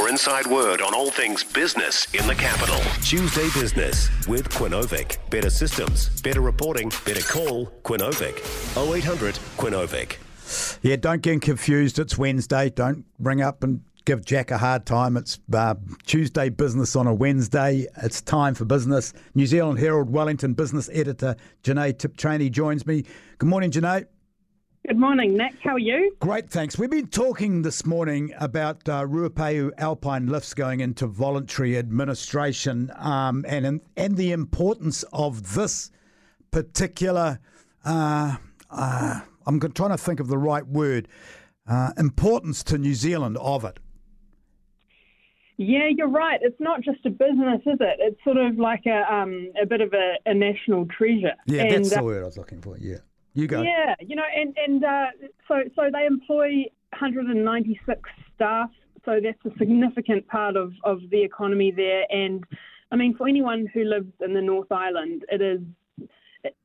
your inside word on all things business in the capital. Tuesday Business with Quinovic. Better systems, better reporting, better call Quinovic. 0800 Quinovic. Yeah, don't get confused. It's Wednesday. Don't ring up and give Jack a hard time. It's uh, Tuesday business on a Wednesday. It's time for business. New Zealand Herald Wellington business editor Jenée Tibshraeny joins me. Good morning, Jenée. Good morning, Nick. How are you? Great, thanks. We've been talking this morning about uh, Ruapehu Alpine Lifts going into voluntary administration um, and and the importance of this particular. Uh, uh, I'm trying to think of the right word. Uh, importance to New Zealand of it. Yeah, you're right. It's not just a business, is it? It's sort of like a um, a bit of a, a national treasure. Yeah, and, that's the uh, word I was looking for. Yeah. You go. Yeah, you know, and and uh, so so they employ 196 staff, so that's a significant part of of the economy there. And I mean, for anyone who lives in the North Island, it is. It,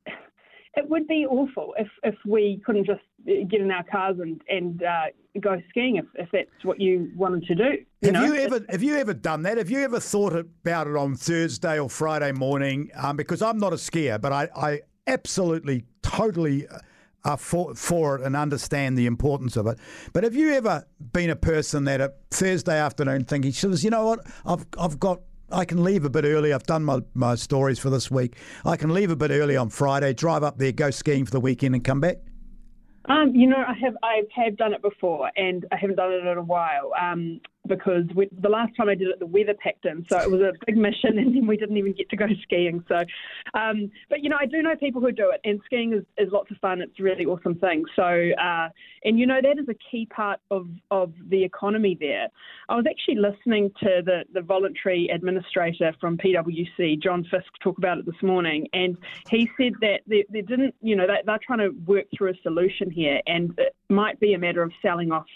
it would be awful if, if we couldn't just get in our cars and and uh, go skiing if, if that's what you wanted to do. You have know? you ever have you ever done that? Have you ever thought about it on Thursday or Friday morning? Um, because I'm not a skier, but I, I absolutely, totally uh, are for, for it and understand the importance of it. But have you ever been a person that a Thursday afternoon thinking, you know what, I've, I've got I can leave a bit early. I've done my, my stories for this week. I can leave a bit early on Friday, drive up there, go skiing for the weekend, and come back. Um, you know, I have I have done it before, and I haven't done it in a while. Um, because we, the last time I did it, the weather packed in, so it was a big mission, and then we didn't even get to go skiing. So, um, but you know, I do know people who do it, and skiing is, is lots of fun. It's a really awesome thing. So, uh, and you know, that is a key part of of the economy there. I was actually listening to the the voluntary administrator from PwC, John Fisk, talk about it this morning, and he said that they, they didn't, you know, they, they're trying to work through a solution here, and it might be a matter of selling off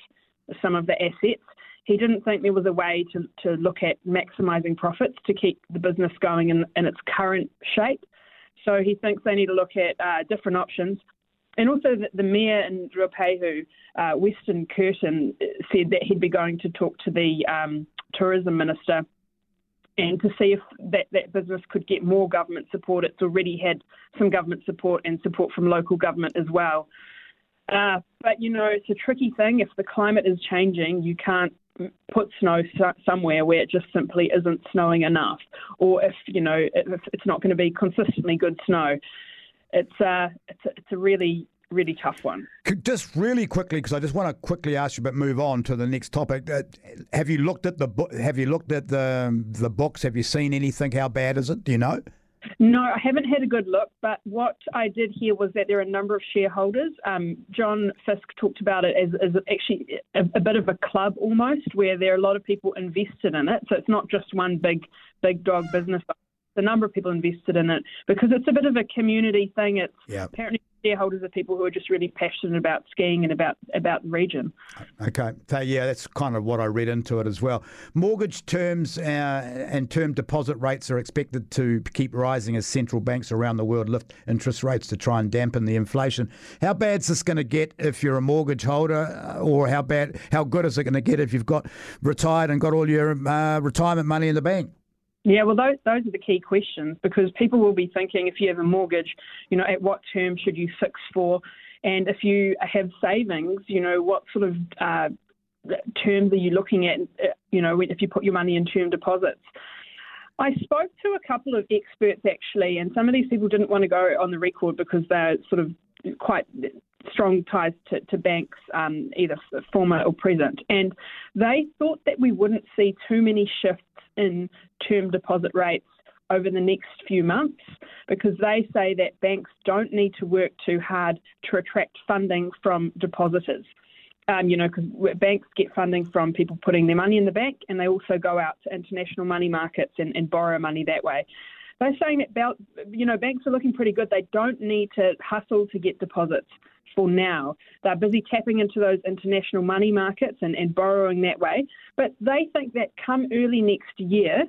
some of the assets he didn't think there was a way to, to look at maximising profits to keep the business going in, in its current shape. So he thinks they need to look at uh, different options. And also, the, the mayor in Ruapehu, uh, Weston Kirton, said that he'd be going to talk to the um, tourism minister and to see if that, that business could get more government support. It's already had some government support and support from local government as well. Uh, but you know, it's a tricky thing. If the climate is changing, you can't put snow somewhere where it just simply isn't snowing enough, or if you know if it's not going to be consistently good snow. It's uh, it's a, it's a really really tough one. Just really quickly, because I just want to quickly ask you, but move on to the next topic. Uh, have you looked at the Have you looked at the the books? Have you seen anything? How bad is it? Do you know? No, I haven't had a good look, but what I did hear was that there are a number of shareholders. Um, John Fisk talked about it as, as actually a, a, bit of a club almost, where there are a lot of people invested in it. So it's not just one big, big dog business. The number of people invested in it because it's a bit of a community thing. It's yep. apparently shareholders are people who are just really passionate about skiing and about about the region. Okay, so yeah, that's kind of what I read into it as well. Mortgage terms uh, and term deposit rates are expected to keep rising as central banks around the world lift interest rates to try and dampen the inflation. How bad is this going to get if you're a mortgage holder, uh, or how bad, how good is it going to get if you've got retired and got all your uh, retirement money in the bank? Yeah, well, those those are the key questions because people will be thinking if you have a mortgage, you know, at what term should you fix for, and if you have savings, you know, what sort of uh, terms are you looking at? Uh, you know, if you put your money in term deposits. I spoke to a couple of experts actually, and some of these people didn't want to go on the record because they're sort of quite strong ties to, to banks, um, either former or present. And they thought that we wouldn't see too many shifts in term deposit rates over the next few months because they say that banks don't need to work too hard to attract funding from depositors. Um, you know, because banks get funding from people putting their money in the bank and they also go out to international money markets and, and borrow money that way. They're saying that, you know, banks are looking pretty good. They don't need to hustle to get deposits for now. They're busy tapping into those international money markets and, and borrowing that way. But they think that come early next year,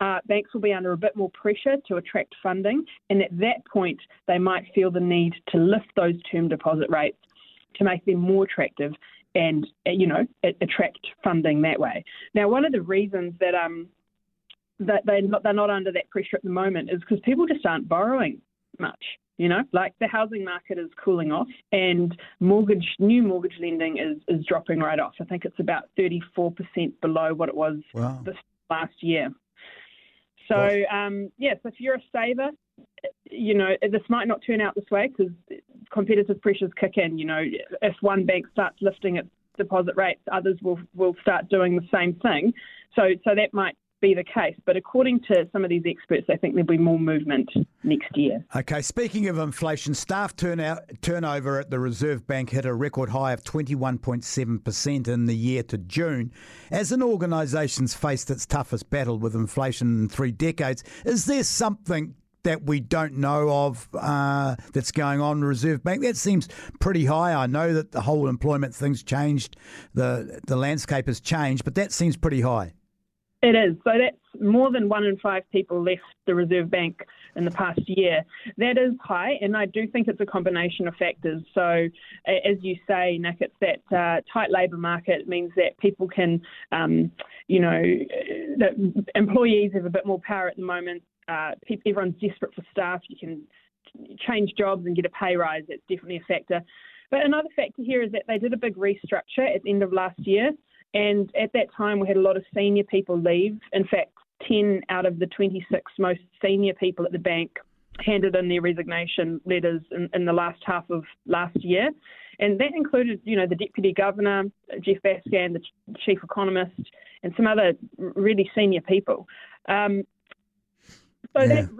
uh, banks will be under a bit more pressure to attract funding, and at that point, they might feel the need to lift those term deposit rates to make them more attractive and you know attract funding that way. Now, one of the reasons that um that they they're not under that pressure at the moment is because people just aren't borrowing much. You know, like the housing market is cooling off, and mortgage new mortgage lending is is dropping right off. I think it's about thirty four percent below what it was wow. this last year. So um, yes, if you're a saver, you know this might not turn out this way because competitive pressures kick in. You know, if one bank starts lifting its deposit rates, others will will start doing the same thing. So so that might be the case. But according to some of these experts, they think there'll be more movement next year. Okay, speaking of inflation, staff turnout, turnover at the Reserve Bank hit a record high of 21.7% in the year to June. As an organisation's faced its toughest battle with inflation in three decades, is there something that we don't know of uh, that's going on in the Reserve Bank. That seems pretty high. I know that the whole employment thing's changed, the the landscape has changed, but that seems pretty high. It is. So that's more than one in five people left the Reserve Bank in the past year. That is high, and I do think it's a combination of factors. So, as you say, Nick, it's that uh, tight labour market means that people can, um, you know, employees have a bit more power at the moment. Uh, everyone's desperate for staff. You can change jobs and get a pay rise. That's definitely a factor. But another factor here is that they did a big restructure at the end of last year. And at that time, we had a lot of senior people leave. In fact, 10 out of the 26 most senior people at the bank handed in their resignation letters in, in the last half of last year. And that included, you know, the deputy governor, Geoff Bascand, the chief economist, and some other really senior people. Um, so yeah. that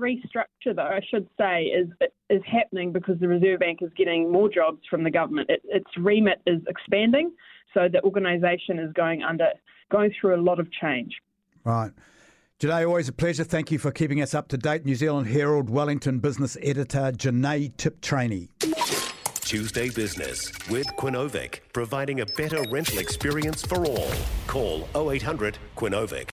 restructure, though, I should say, is is happening because the Reserve Bank is getting more jobs from the government. It, its remit is expanding, so the organisation is going under going through a lot of change. Right. Jenée, always a pleasure. Thank you for keeping us up to date. New Zealand Herald Wellington business editor Jenée Tibshraeny. Tuesday Business with Quinovic, providing a better rental experience for all. Call 0800 Quinovic.